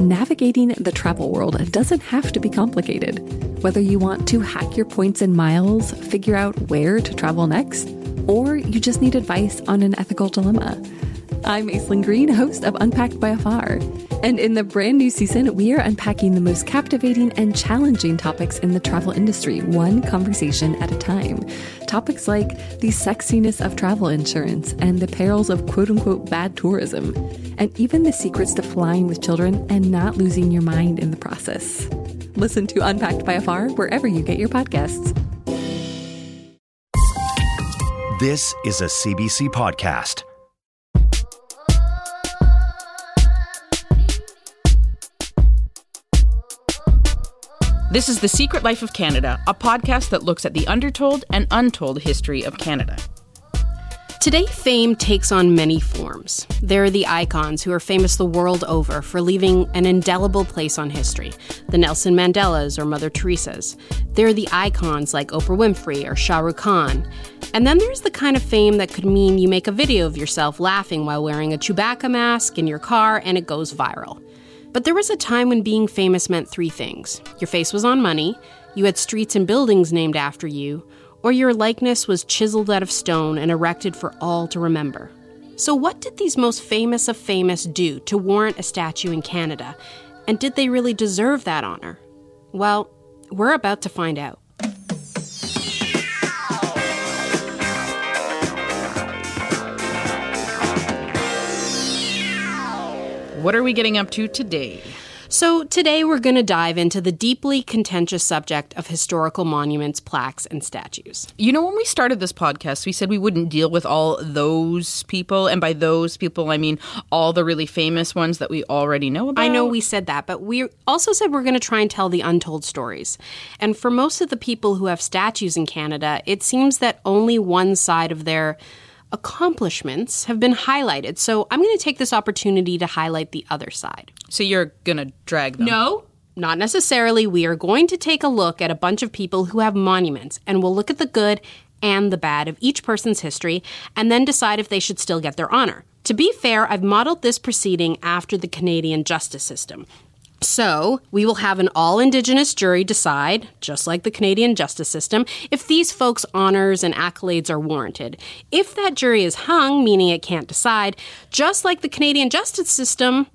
navigating the travel world doesn't have to be complicated. Whether you want to hack your points and miles, figure out where to travel next, or you just need advice on an ethical dilemma. I'm Aislyn Greene, host of Unpacked by Afar. And in the brand new season, we are unpacking the most captivating and challenging topics in the travel industry, one conversation at a time. Topics like the sexiness of travel insurance and the perils of quote unquote bad tourism, and even the secrets to flying with children and not losing your mind in the process. Listen to Unpacked by Afar wherever you get your podcasts. This is a CBC podcast. This is The Secret Life of Canada, a podcast that looks at the undertold and untold history of Canada. Today, fame takes on many forms. There are the icons who are famous the world over for leaving an indelible place on history the Nelson Mandelas or Mother Teresa's. There are the icons like Oprah Winfrey or Shah Rukh Khan. And then there's the kind of fame that could mean you make a video of yourself laughing while wearing a Chewbacca mask in your car and it goes viral. But there was a time when being famous meant three things your face was on money, you had streets and buildings named after you, or your likeness was chiseled out of stone and erected for all to remember. So, what did these most famous of famous do to warrant a statue in Canada? And did they really deserve that honor? Well, we're about to find out. What are we getting up to today? So, today we're going to dive into the deeply contentious subject of historical monuments, plaques, and statues. You know, when we started this podcast, we said we wouldn't deal with all those people. And by those people, I mean all the really famous ones that we already know about. I know we said that, but we also said we're going to try and tell the untold stories. And for most of the people who have statues in Canada, it seems that only one side of their accomplishments have been highlighted. So I'm going to take this opportunity to highlight the other side. So you're going to drag them? No, not necessarily. We are going to take a look at a bunch of people who have monuments and we'll look at the good and the bad of each person's history and then decide if they should still get their honor. To be fair, I've modeled this proceeding after the Canadian justice system. So, we will have an all Indigenous jury decide, just like the Canadian justice system, if these folks' honors and accolades are warranted. If that jury is hung, meaning it can't decide, just like the Canadian justice system,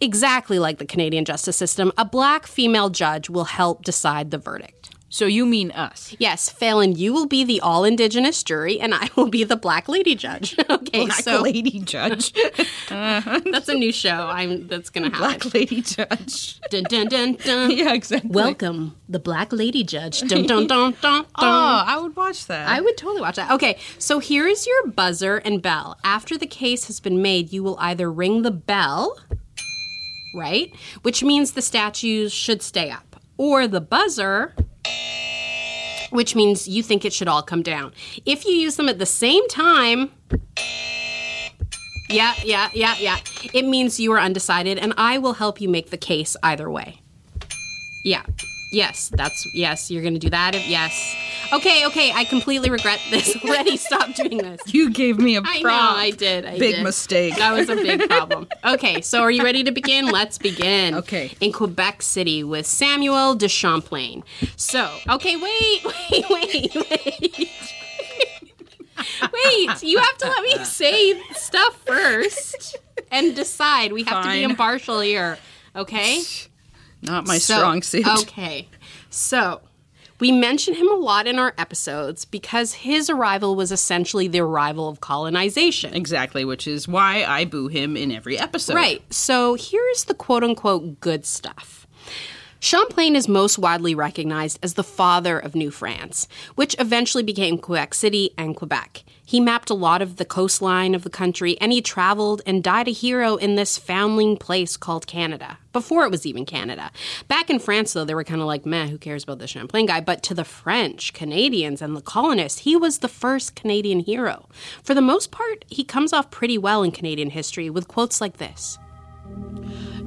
exactly like the Canadian justice system, a black female judge will help decide the verdict. So you mean us? Yes, Falen, you will be the all Indigenous jury, and I will be the black lady judge. okay, Black so Lady Judge. that's a new show. I'm that's gonna happen. Black Lady Judge. Dun, dun, dun, dun. Yeah, exactly. Welcome, the Black Lady Judge. Dun, dun, dun, dun, dun. Oh, I would watch that. I would totally watch that. Okay, so here is your buzzer and bell. After the case has been made, you will either ring the bell, right? Which means the statues should stay up, or the buzzer, which means you think it should all come down. If you use them at the same time, yeah, yeah, yeah, yeah, it means you are undecided, and I will help you make the case either way. Yeah. Yes, that's yes, you're going to do that. If, yes. Okay, okay, I completely regret this already. Stop doing this. you gave me a I know, prompt. I did. I Big did. mistake. That was a big problem. Okay, so are you ready to begin? Let's begin. Okay. In Quebec City with Samuel de Champlain. So, okay, wait, wait, wait, wait. Wait, you have to let me say stuff first and decide. We have to be impartial here. Okay? Not my So- strong suit. Okay. So, we mention him a lot in our episodes because his arrival was essentially the arrival of colonization. Exactly, which is why I boo him in every episode. Right. So here's the quote unquote good stuff. Champlain is most widely recognized as the father of New France, which eventually became Quebec City and Quebec. He mapped a lot of the coastline of the country and he traveled and died a hero in this foundling place called Canada, before it was even Canada. Back in France, though, they were kind of like, meh, who cares about the Champlain guy? But to the French, Canadians, and the colonists, he was the first Canadian hero. For the most part, he comes off pretty well in Canadian history with quotes like this.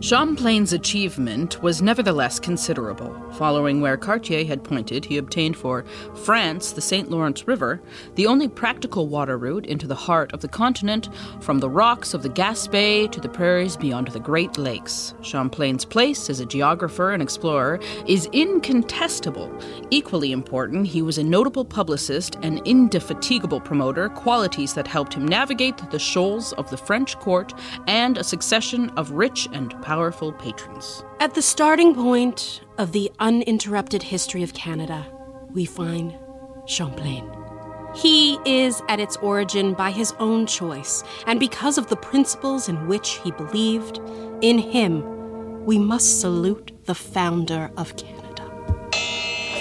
Champlain's achievement was nevertheless considerable. Following where Cartier had pointed, he obtained for France the St. Lawrence River, the only practical water route into the heart of the continent, from the rocks of the Gaspé to the prairies beyond the Great Lakes. Champlain's place as a geographer and explorer is incontestable. Equally important, he was a notable publicist and indefatigable promoter, qualities that helped him navigate the shoals of the French court and a succession of rich and powerful powerful patrons. At the starting point of the uninterrupted history of Canada, we find Champlain. He is at its origin by his own choice, and because of the principles in which he believed, in him, we must salute the founder of Canada.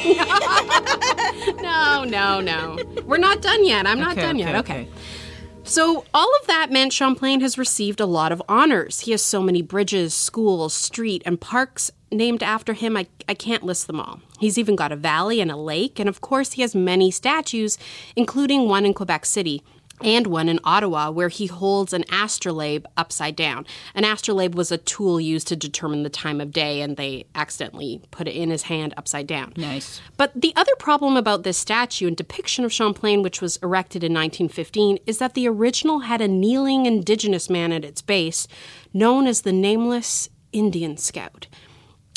no, no, no. We're not done yet. I'm not Okay, done yet. okay, okay. okay. So, all of that meant Champlain has received a lot of honors. He has so many bridges, schools, street, and parks named after him. I, I can't list them all. He's even got a valley and a lake, and of course, he has many statues, including one in Quebec City and one in Ottawa where he holds an astrolabe upside down. An astrolabe was a tool used to determine the time of day, and they accidentally put it in his hand upside down. Nice. But the other problem about this statue and depiction of Champlain, which was erected in 1915, is that the original had a kneeling indigenous man at its base, known as the Nameless Indian Scout.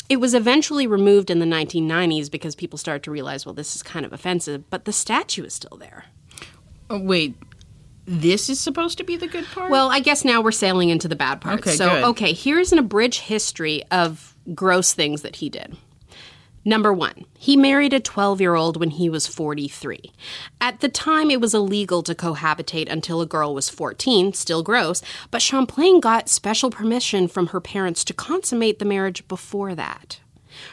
It was eventually removed in the 1990s because people started to realize, well, this is kind of offensive, but the statue is still there. Oh, wait, this is supposed to be the good part? Well, I guess now we're sailing into the bad part. Okay, so, good. okay, here's an abridged history of gross things that he did. Number one, he married a 12 year old when he was 43. At the time, it was illegal to cohabitate until a girl was 14, still gross, but Champlain got special permission from her parents to consummate the marriage before that.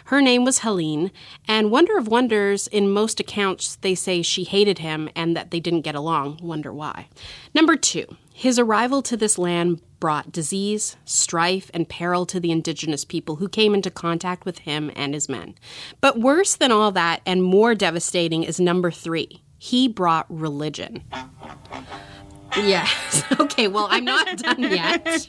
Her name was Helene, and wonder of wonders, in most accounts, they say she hated him and that they didn't get along. Wonder why. Number two, his arrival to this land brought disease, strife, and peril to the indigenous people who came into contact with him and his men. But worse than all that, and more devastating, is number three. He brought religion. Yes. Okay, well, I'm not done yet.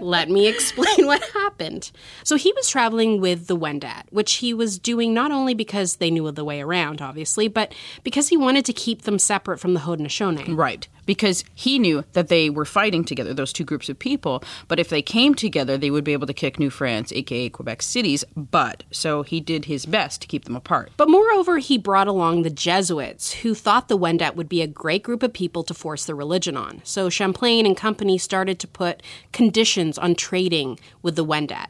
Let me explain what happened. So he was traveling with the Wendat, which he was doing not only because they knew the way around, obviously, but because he wanted to keep them separate from the Haudenosaunee. Right. Because he knew that they were fighting together, those two groups of people. But if they came together, they would be able to kick New France, aka Quebec cities. But so he did his best to keep them apart. But moreover, he brought along the Jesuits, who thought the Wendat would be a great group of people to force their religion on. So Champlain and company started to put conditions on trading with the Wendat.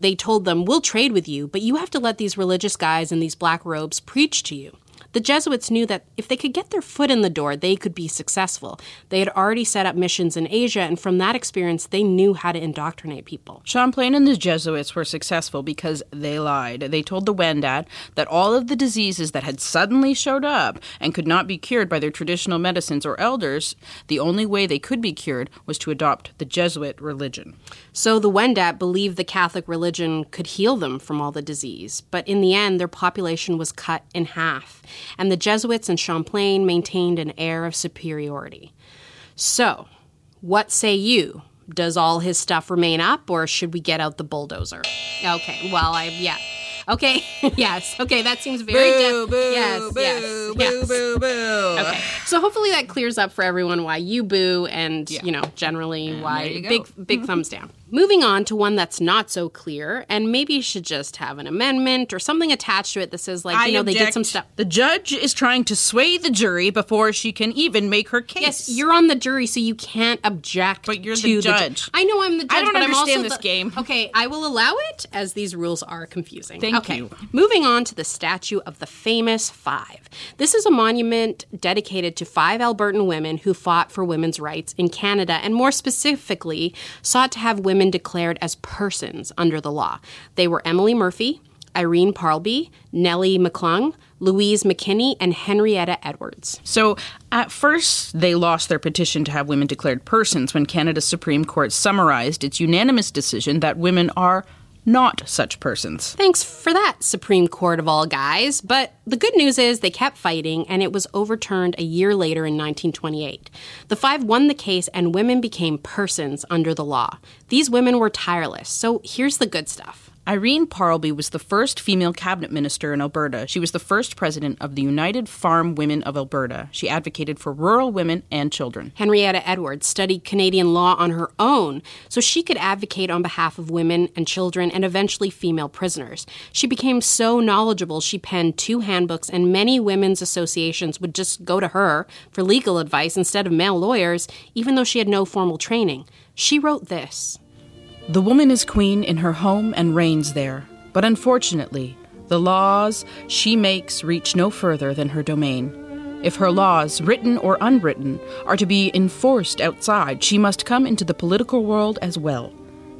They told them, We'll trade with you, but you have to let these religious guys in these black robes preach to you. The Jesuits knew that if they could get their foot in the door, they could be successful. They had already set up missions in Asia, and from that experience, they knew how to indoctrinate people. Champlain and the Jesuits were successful because they lied. They told the Wendat that all of the diseases that had suddenly showed up and could not be cured by their traditional medicines or elders, the only way they could be cured was to adopt the Jesuit religion. So the Wendat believed the Catholic religion could heal them from all the disease, but in the end, their population was cut in half, and the Jesuits and Champlain maintained an air of superiority. So, what say you? Does all his stuff remain up, or should we get out the bulldozer? Okay, well, I, yeah. Okay, yes. Okay, that seems very Boo, de- boo, yes, boo, yes, boo, yes. boo, boo. Okay. So hopefully that clears up for everyone why you boo and, you know, generally why there go. big big mm-hmm. thumbs down. Moving on to one that's not so clear and maybe you should just have an amendment or something attached to it that says like, you know, they did some stuff. The judge is trying to sway the jury before she can even make her case. Yes, you're on the jury, so you can't object. But you're to the ju- judge. I know I'm the judge. I don't but I'm understand also this the- game. Okay, I will allow it as these rules are confusing. Thank okay. you. Moving on to the statue of the famous five. This is a monument dedicated to five Albertan women who fought for women's rights in Canada, and more specifically, sought to have women declared as persons under the law. They were Emily Murphy. Irene Parlby, Nellie McClung, Louise McKinney, and Henrietta Edwards. So, at first, they lost their petition to have women declared persons when Canada's Supreme Court summarized its unanimous decision that women are not such persons. Thanks for that, Supreme Court of all guys. But the good news is they kept fighting, and it was overturned a year later in 1928. The five won the case, and women became persons under the law. These women were tireless. So here's the good stuff. Irene Parlby was the first female cabinet minister in Alberta. She was the first president of the United Farm Women of Alberta. She advocated for rural women and children. Henrietta Edwards studied Canadian law on her own so she could advocate on behalf of women and children and eventually female prisoners. She became so knowledgeable she penned two handbooks, and many women's associations would just go to her for legal advice instead of male lawyers, even though she had no formal training. She wrote this. The woman is queen in her home and reigns there, but unfortunately, the laws she makes reach no further than her domain. If her laws, written or unwritten, are to be enforced outside, she must come into the political world as well.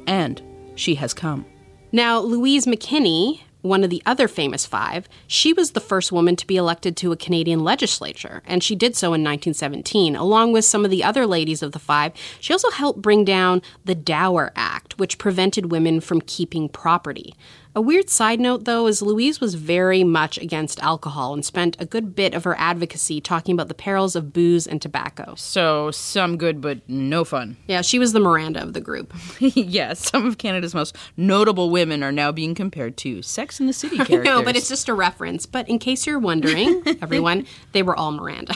And she has come. Now, Louise McKinney, one of the other famous five, she was the first woman to be elected to a Canadian legislature, and she did so in 1917. Along with some of the other ladies of the five, she also helped bring down the Dower Act, which prevented women from keeping property. A weird side note, though, is Louise was very much against alcohol and spent a good bit of her advocacy talking about the perils of booze and tobacco. So, some good, but no fun. Yeah, she was the Miranda of the group. yes, some of Canada's most notable women are now being compared to Sex in the City characters. no, but it's just a reference. But in case you're wondering, everyone, they were all Miranda.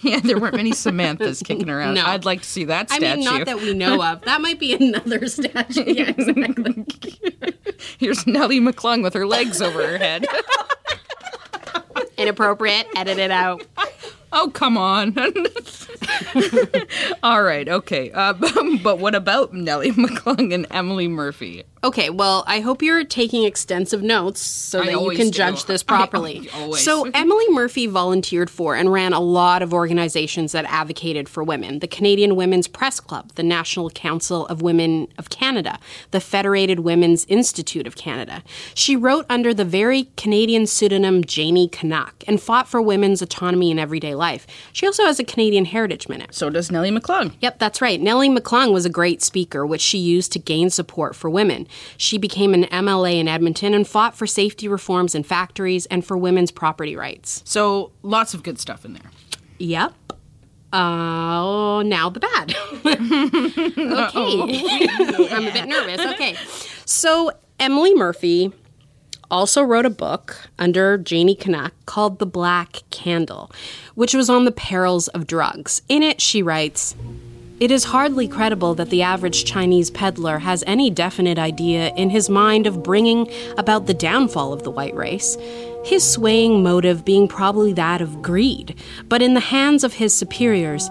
yeah, there weren't many Samanthas kicking around. No. I'd like to see that statue. I mean, not that we know of. That might be another statue. Yeah, exactly. Here's Nellie McClung with her legs over her head. Inappropriate. Edit it out. Oh, come on. All right, okay. Uh, but what about Nellie McClung and Emily Murphy? Okay, well, I hope you're taking extensive notes so I that you can do. judge this properly. So, Emily Murphy volunteered for and ran a lot of organizations that advocated for women the Canadian Women's Press Club, the National Council of Women of Canada, the Federated Women's Institute of Canada. She wrote under the very Canadian pseudonym Janey Canuck and fought for women's autonomy in everyday life. She also has a Canadian Heritage Minute. So does Nellie McClung. Yep, that's right. Nellie McClung was a great speaker, which she used to gain support for women. She became an MLA in Edmonton and fought for safety reforms in factories and for women's property rights. So lots of good stuff in there. Yep. Uh, now the bad. okay. I'm a bit nervous. Okay. So, Emily Murphy also wrote a book under Janey Canuck called The Black Candle, which was on the perils of drugs. In it, she writes, it is hardly credible that the average Chinese peddler has any definite idea in his mind of bringing about the downfall of the white race, his swaying motive being probably that of greed. But in the hands of his superiors,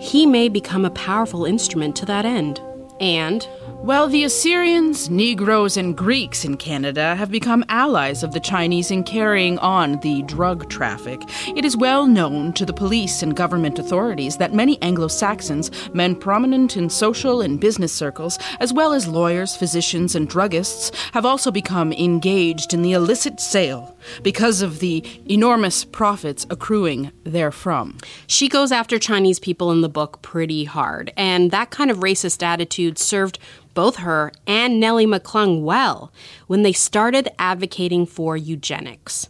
he may become a powerful instrument to that end. And Well, the Assyrians, Negroes, and Greeks in Canada have become allies of the Chinese in carrying on the drug traffic. It is well known to the police and government authorities that many Anglo Saxons, men prominent in social and business circles, as well as lawyers, physicians, and druggists, have also become engaged in the illicit sale because of the enormous profits accruing therefrom. She goes after Chinese people in the book pretty hard, and that kind of racist attitude served both her and Nellie McClung well when they started advocating for eugenics.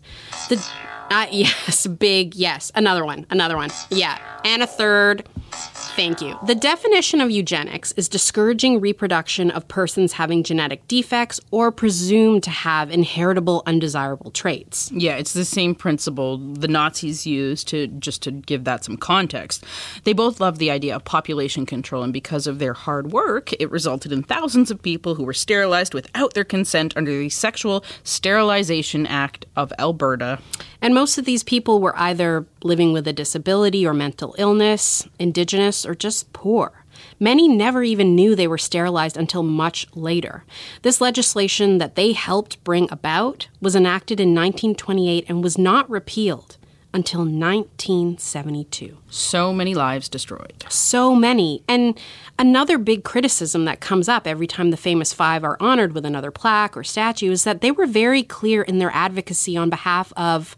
The uh, yes, big yes. Another one, another one. Yeah, and a third. Thank you. The definition of eugenics is discouraging reproduction of persons having genetic defects or presumed to have inheritable undesirable traits. Yeah, it's the same principle the Nazis used to just to give that some context. They both loved the idea of population control, and because of their hard work, it resulted in thousands of people who were sterilized without their consent under the Sexual Sterilization Act of Alberta. And most of these people were either living with a disability or mental illness, indigenous, or just poor. Many never even knew they were sterilized until much later. This legislation that they helped bring about was enacted in 1928 and was not repealed until 1972. So many lives destroyed. So many. And another big criticism that comes up every time the famous five are honored with another plaque or statue is that they were very clear in their advocacy on behalf of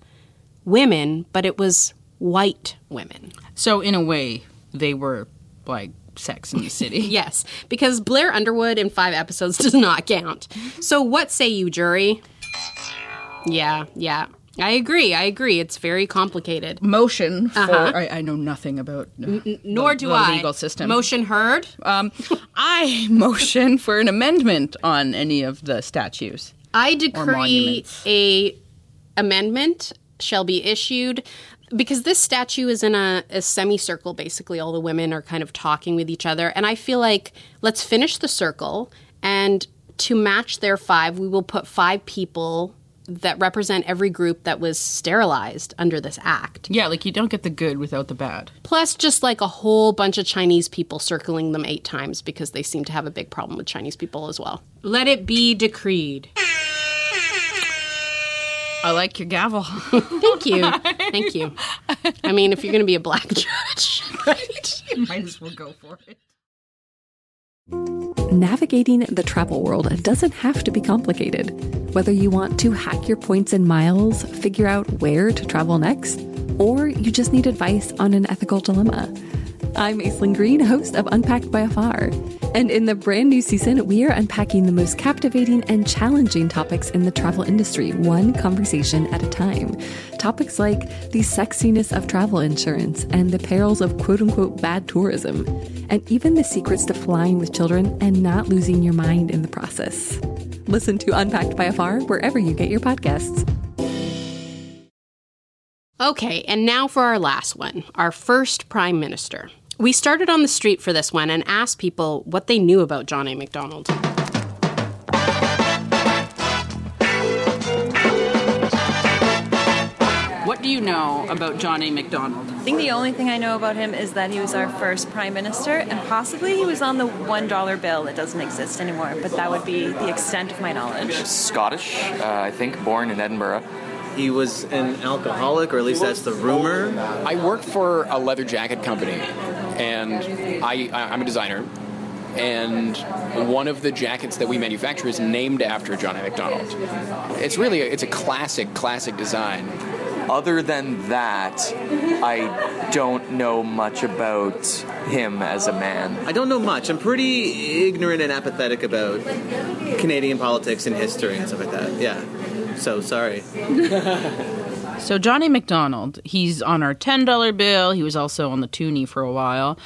women, but it was white women. So, in a way, they were like Sex in the City. yes, because Blair Underwood in five episodes does not count. So, what say you, jury? Yeah, yeah. I agree. I agree. It's very complicated. Motion for I, I know nothing about uh, Nor the, do the I. legal system. Motion heard. Um, I motion for an amendment on any of the statues. I decree a amendment shall be issued because this statue is in a, a semicircle. Basically, all the women are kind of talking with each other, and I feel like let's finish the circle, and to match their five, we will put five people that represent every group that was sterilized under this act. Yeah, like you don't get the good without the bad. Plus, just like a whole bunch of Chinese people circling them eight times because they seem to have a big problem with Chinese people as well. Let it be decreed. I like your gavel. Thank you. Thank you. I mean, if you're going to be a black judge, right? Might as well go for it. Navigating the travel world doesn't have to be complicated. Whether you want to hack your points and miles, figure out where to travel next, or you just need advice on an ethical dilemma. I'm Aislyn Greene, host of Unpacked by Afar. And in the brand new season, we are unpacking the most captivating and challenging topics in the travel industry, one conversation at a time. Topics like the sexiness of travel insurance and the perils of quote unquote bad tourism, and even the secrets to flying with children and not losing your mind in the process. Listen to Unpacked by Afar wherever you get your podcasts. Okay, and now for our last one our first prime minister. We started on the street for this one and asked people what they knew about John A. Macdonald. What do you know about John A. Macdonald? I think the only thing I know about him is that he was our first prime minister, and possibly he was on the one dollar bill that doesn't exist anymore. But that would be the extent of my knowledge. Scottish, uh, I think, born in Edinburgh. He was an alcoholic, or at least that's the rumor. I work for a leather jacket company, and I, I I'm a designer. And one of the jackets that we manufacture is named after John A. Macdonald. It's really a, it's a classic, classic design. Other than that, I don't know much about him as a man. I don't know much. I'm pretty ignorant and apathetic about Canadian politics and history and stuff like that. Yeah. So sorry. So Johnny McDonald, he's on our ten dollar bill. He was also on the toonie for a while.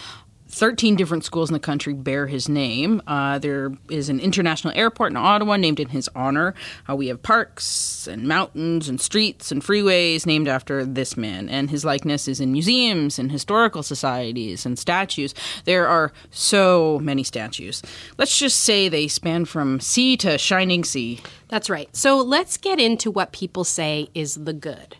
13 different schools in the country bear his name. Uh, there is an international airport in Ottawa named in his honor. Uh, we have parks and mountains and streets and freeways named after this man. And his likeness is in museums and historical societies and statues. There are so many statues. Let's just say they span from sea to shining sea. That's right. So let's get into what people say is the good.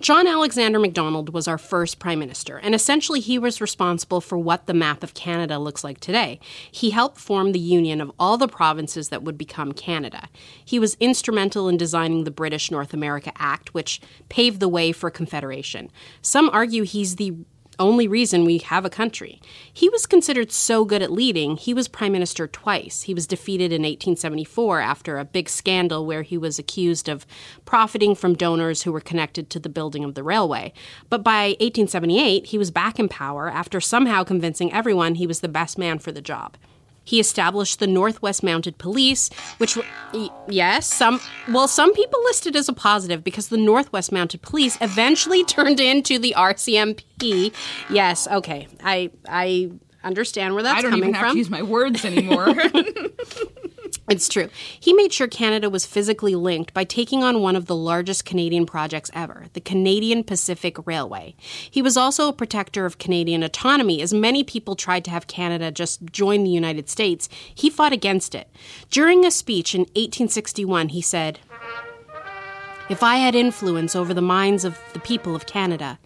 John Alexander Macdonald was our first prime minister, and essentially he was responsible for what the map of Canada looks like today. He helped form the union of all the provinces that would become Canada. He was instrumental in designing the British North America Act, which paved the way for Confederation. Some argue he's the only reason we have a country. He was considered so good at leading, he was prime minister twice. He was defeated in 1874 after a big scandal where he was accused of profiting from donors who were connected to the building of the railway. But by 1878, he was back in power after somehow convincing everyone he was the best man for the job. He established the Northwest Mounted Police, which, yes, some, well, some people listed as a positive because the Northwest Mounted Police eventually turned into the RCMP. Yes, okay, I, I understand where that's coming from. I don't even have from. to use my words anymore. It's true. He made sure Canada was physically linked by taking on one of the largest Canadian projects ever, the Canadian Pacific Railway. He was also a protector of Canadian autonomy, as many people tried to have Canada just join the United States. He fought against it. During a speech in 1861, he said, If I had influence over the minds of the people of Canada,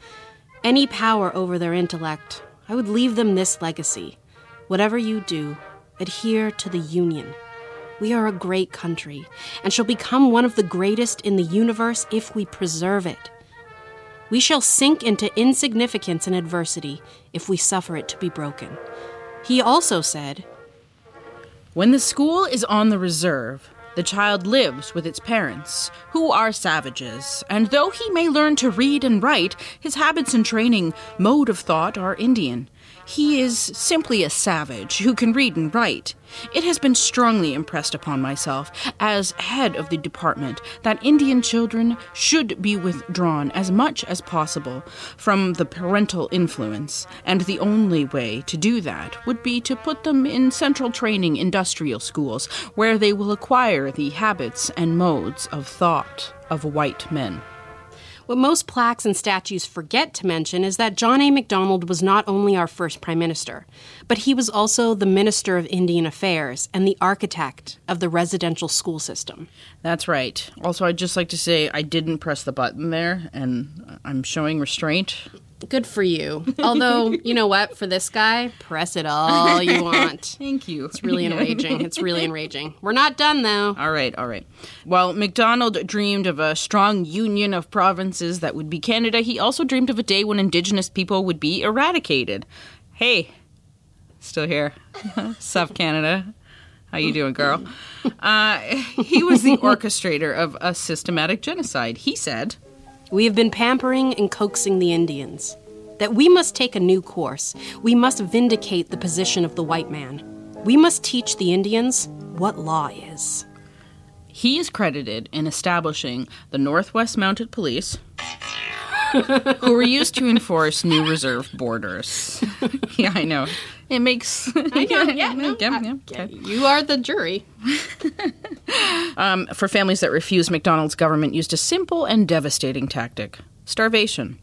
any power over their intellect, I would leave them this legacy. Whatever you do, adhere to the Union. We are a great country and shall become one of the greatest in the universe if we preserve it. We shall sink into insignificance and adversity if we suffer it to be broken. He also said, When the school is on the reserve, the child lives with its parents, who are savages, and though he may learn to read and write, his habits and training, mode of thought are Indian. He is simply a savage who can read and write. It has been strongly impressed upon myself, as head of the department, that Indian children should be withdrawn as much as possible from the parental influence, and the only way to do that would be to put them in central training industrial schools, where they will acquire the habits and modes of thought of white men. What most plaques and statues forget to mention is that John A. Macdonald was not only our first prime minister, but he was also the Minister of Indian Affairs and the architect of the residential school system. That's right. Also, I'd just like to say I didn't press the button there, and I'm showing restraint. Good for you. Although, you know what? For this guy, press it all you want. Thank you. It's really enraging. It's really enraging. We're not done, though. All right, all right. While Macdonald dreamed of a strong union of provinces that would be Canada, he also dreamed of a day when Indigenous people would be eradicated. Hey, still here. Sup, Canada. How you doing, girl? Uh, he was the orchestrator of a systematic genocide. He said, We have been pampering and coaxing the Indians. That we must take a new course. We must vindicate the position of the white man. We must teach the Indians what law is. He is credited in establishing the Northwest Mounted Police, who were used to enforce new reserve borders. yeah, I know. It makes. I know, yeah, no, yeah, okay. You are the jury. Um, for families that refused, Macdonald's government used a simple and devastating tactic starvation.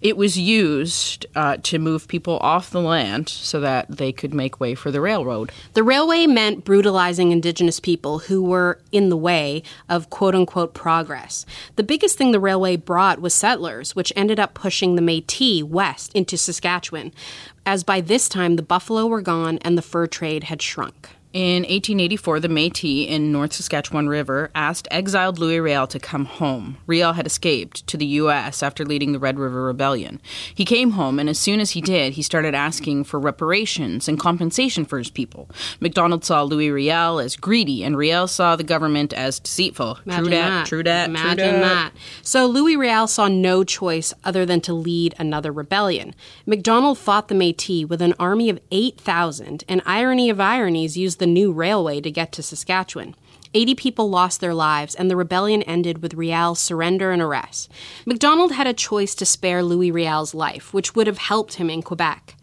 It was used uh, to move people off the land so that they could make way for the railroad. The railway meant brutalizing indigenous people who were in the way of quote unquote progress. The biggest thing the railway brought was settlers, which ended up pushing the Metis west into Saskatchewan, as by this time the buffalo were gone and the fur trade had shrunk. In 1884, the Métis in North Saskatchewan River asked exiled Louis Riel to come home. Riel had escaped to the U.S. after leading the Red River Rebellion. He came home, and as soon as he did, he started asking for reparations and compensation for his people. Macdonald saw Louis Riel as greedy, and Riel saw the government as deceitful. Imagine true that. true dat, Imagine true that. So Louis Riel saw no choice other than to lead another rebellion. Macdonald fought the Métis with an army of 8,000, and irony of ironies, used the new railway to get to Saskatchewan. 80 people lost their lives, and the rebellion ended with Riel's surrender and arrest. Macdonald had a choice to spare Louis Riel's life, which would have helped him in Quebec,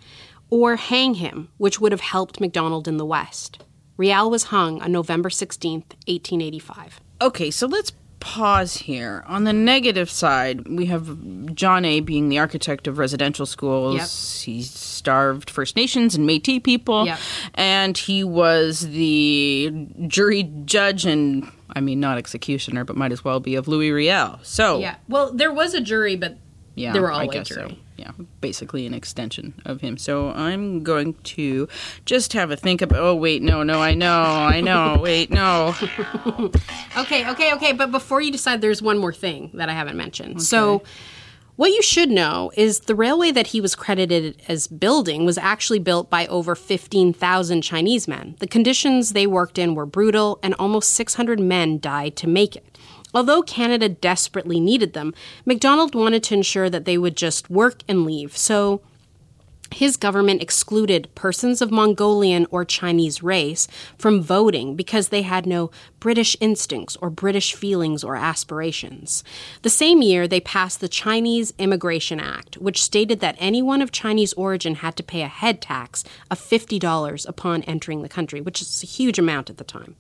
or hang him, which would have helped Macdonald in the West. Riel was hung on November 16th, 1885. Okay, so let's pause here. On the negative side, we have John A. being the architect of residential schools. Yep. He starved First Nations and Métis people, Yep. and he was the jury judge and. I mean, not executioner, but might as well be of Louis Riel. So, Yeah. Well, there was a jury, but yeah, they were all I guess jury. so. Yeah, basically an extension of him. So I'm going to just have a think about. Oh wait, no, no, I know, I know. Wait, no. Okay, okay, okay. But before you decide, there's one more thing that I haven't mentioned. So, what you should know is the railway that he was credited as building was actually built by over 15,000 Chinese men. The conditions they worked in were brutal, and almost 600 men died to make it. Although Canada desperately needed them, Macdonald wanted to ensure that they would just work and leave. So, his government excluded persons of Mongolian or Chinese race from voting because they had no British instincts or British feelings or aspirations. The same year, they passed the Chinese Immigration Act, which stated that anyone of Chinese origin had to pay a head tax of $50 upon entering the country, which is a huge amount at the time.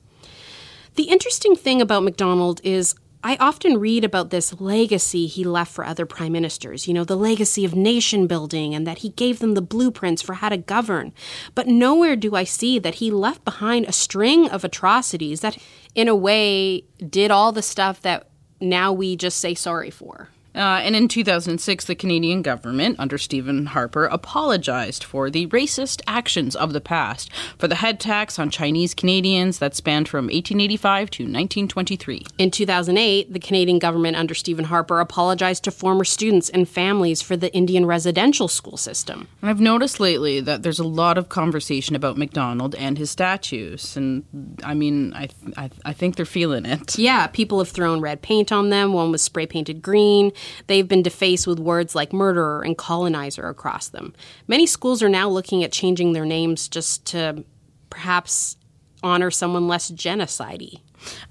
The interesting thing about Macdonald is I often read about this legacy he left for other prime ministers, you know, the legacy of nation building and that he gave them the blueprints for how to govern. But nowhere do I see that he left behind a string of atrocities that, in a way, did all the stuff that now we just say sorry for. Uh, and in 2006, the Canadian government, under Stephen Harper, apologized for the racist actions of the past for the head tax on Chinese Canadians that spanned from 1885 to 1923. In 2008, the Canadian government under Stephen Harper apologized to former students and families for the Indian residential school system. And I've noticed lately that there's a lot of conversation about Macdonald and his statues, and I mean, I th- I, I think they're feeling it. Yeah, people have thrown red paint on them. One was spray painted green. They've been defaced with words like murderer and colonizer across them. Many schools are now looking at changing their names just to perhaps honor someone less genocidey.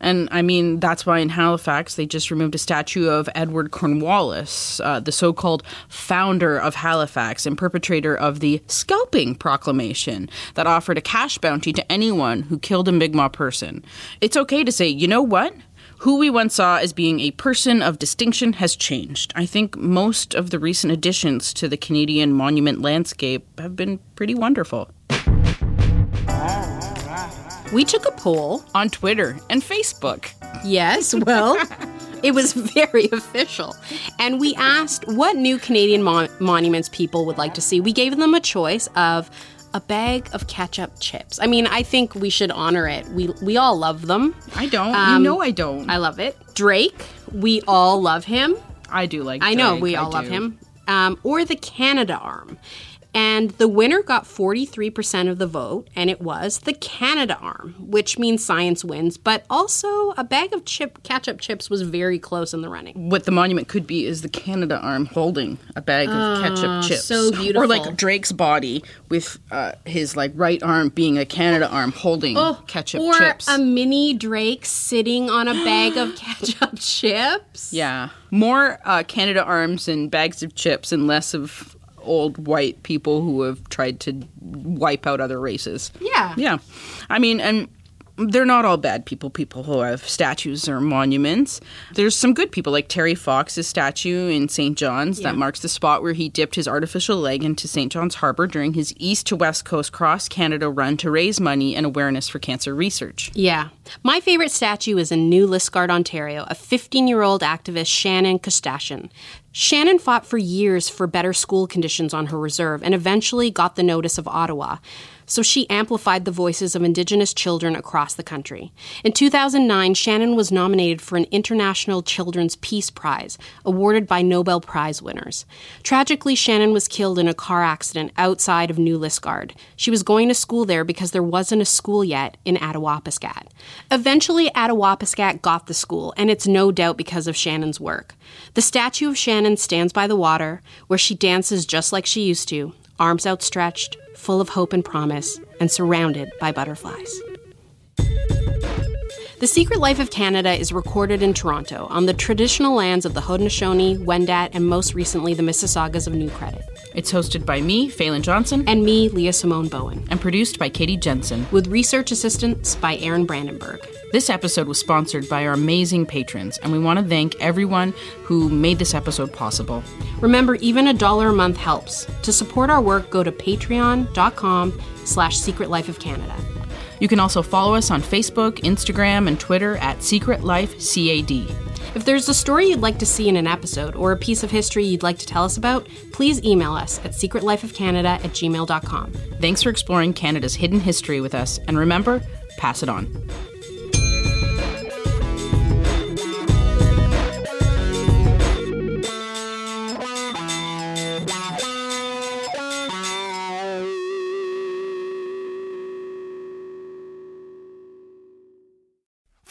And I mean, that's why in Halifax they just removed a statue of Edward Cornwallis, uh, the so called founder of Halifax and perpetrator of the Scalping Proclamation that offered a cash bounty to anyone who killed a Mi'kmaq person. It's okay to say, you know what? Who we once saw as being a person of distinction has changed. I think most of the recent additions to the Canadian monument landscape have been pretty wonderful. We took a poll. On Twitter and Facebook. Yes, well, it was very official. And we asked what new Canadian mon- monuments people would like to see. We gave them a choice of a bag of ketchup chips. I mean, I think we should honor it. We we all love them. I don't. Um, you know I don't. I love it. Drake, we all love him. I do like I know Drake, we I all love do. him. Um, or the Canada Arm. And the winner got 43% of the vote, and it was the Canada Arm, which means science wins. But also, a bag of chip ketchup chips was very close in the running. What the monument could be is the Canada arm holding a bag of ketchup chips. Ah, so Or like Drake's body with uh, his like right arm being a Canada arm holding ketchup Oh, or chips. a mini Drake sitting on a bag of ketchup chips. yeah. More uh, Canada arms and bags of chips and less of old white people who have tried to wipe out other races. Yeah. Yeah. I mean, and they're not all bad people, people who have statues or monuments. There's some good people, like Terry Fox's statue in St. John's that marks the spot where he dipped his artificial leg into St. John's Harbor during his east to west coast cross Canada run to raise money and awareness for cancer research. Yeah. My favorite statue is in New Liskeard, Ontario, a 15 year old activist, Shannon Koostachin. Shannon fought for years for better school conditions on her reserve and eventually got the notice of Ottawa. So she amplified the voices of Indigenous children across the country. In 2009, Shannon was nominated for an International Children's Peace Prize, awarded by Nobel Prize winners. Tragically, Shannon was killed in a car accident outside of New Liskeard. She was going to school there because there wasn't a school yet in Attawapiskat. Eventually, Attawapiskat got the school, and it's no doubt because of Shannon's work. The statue of Shannon stands by the water, where she dances just like she used to, arms outstretched, full of hope and promise, and surrounded by butterflies. The Secret Life of Canada is recorded in Toronto on the traditional lands of the Haudenosaunee, Wendat, and most recently the Mississaugas of New Credit. It's hosted by me, Falen Johnson, And me, Leah Simone Bowen, and produced by Katie Jensen. with research assistance by Aaron Brandenburg. This episode was sponsored by our amazing patrons, and we want to thank everyone who made this episode possible. Remember, even a dollar a month helps. To support our work, go to patreon.com slash Secret Life of Canada. You can also follow us on Facebook, Instagram, and Twitter at Secret Life CAD. If there's a story you'd like to see in an episode or a piece of history you'd like to tell us about, please email us at secretlifeofcanada at gmail.com. Thanks for exploring Canada's hidden history with us, and remember, pass it on.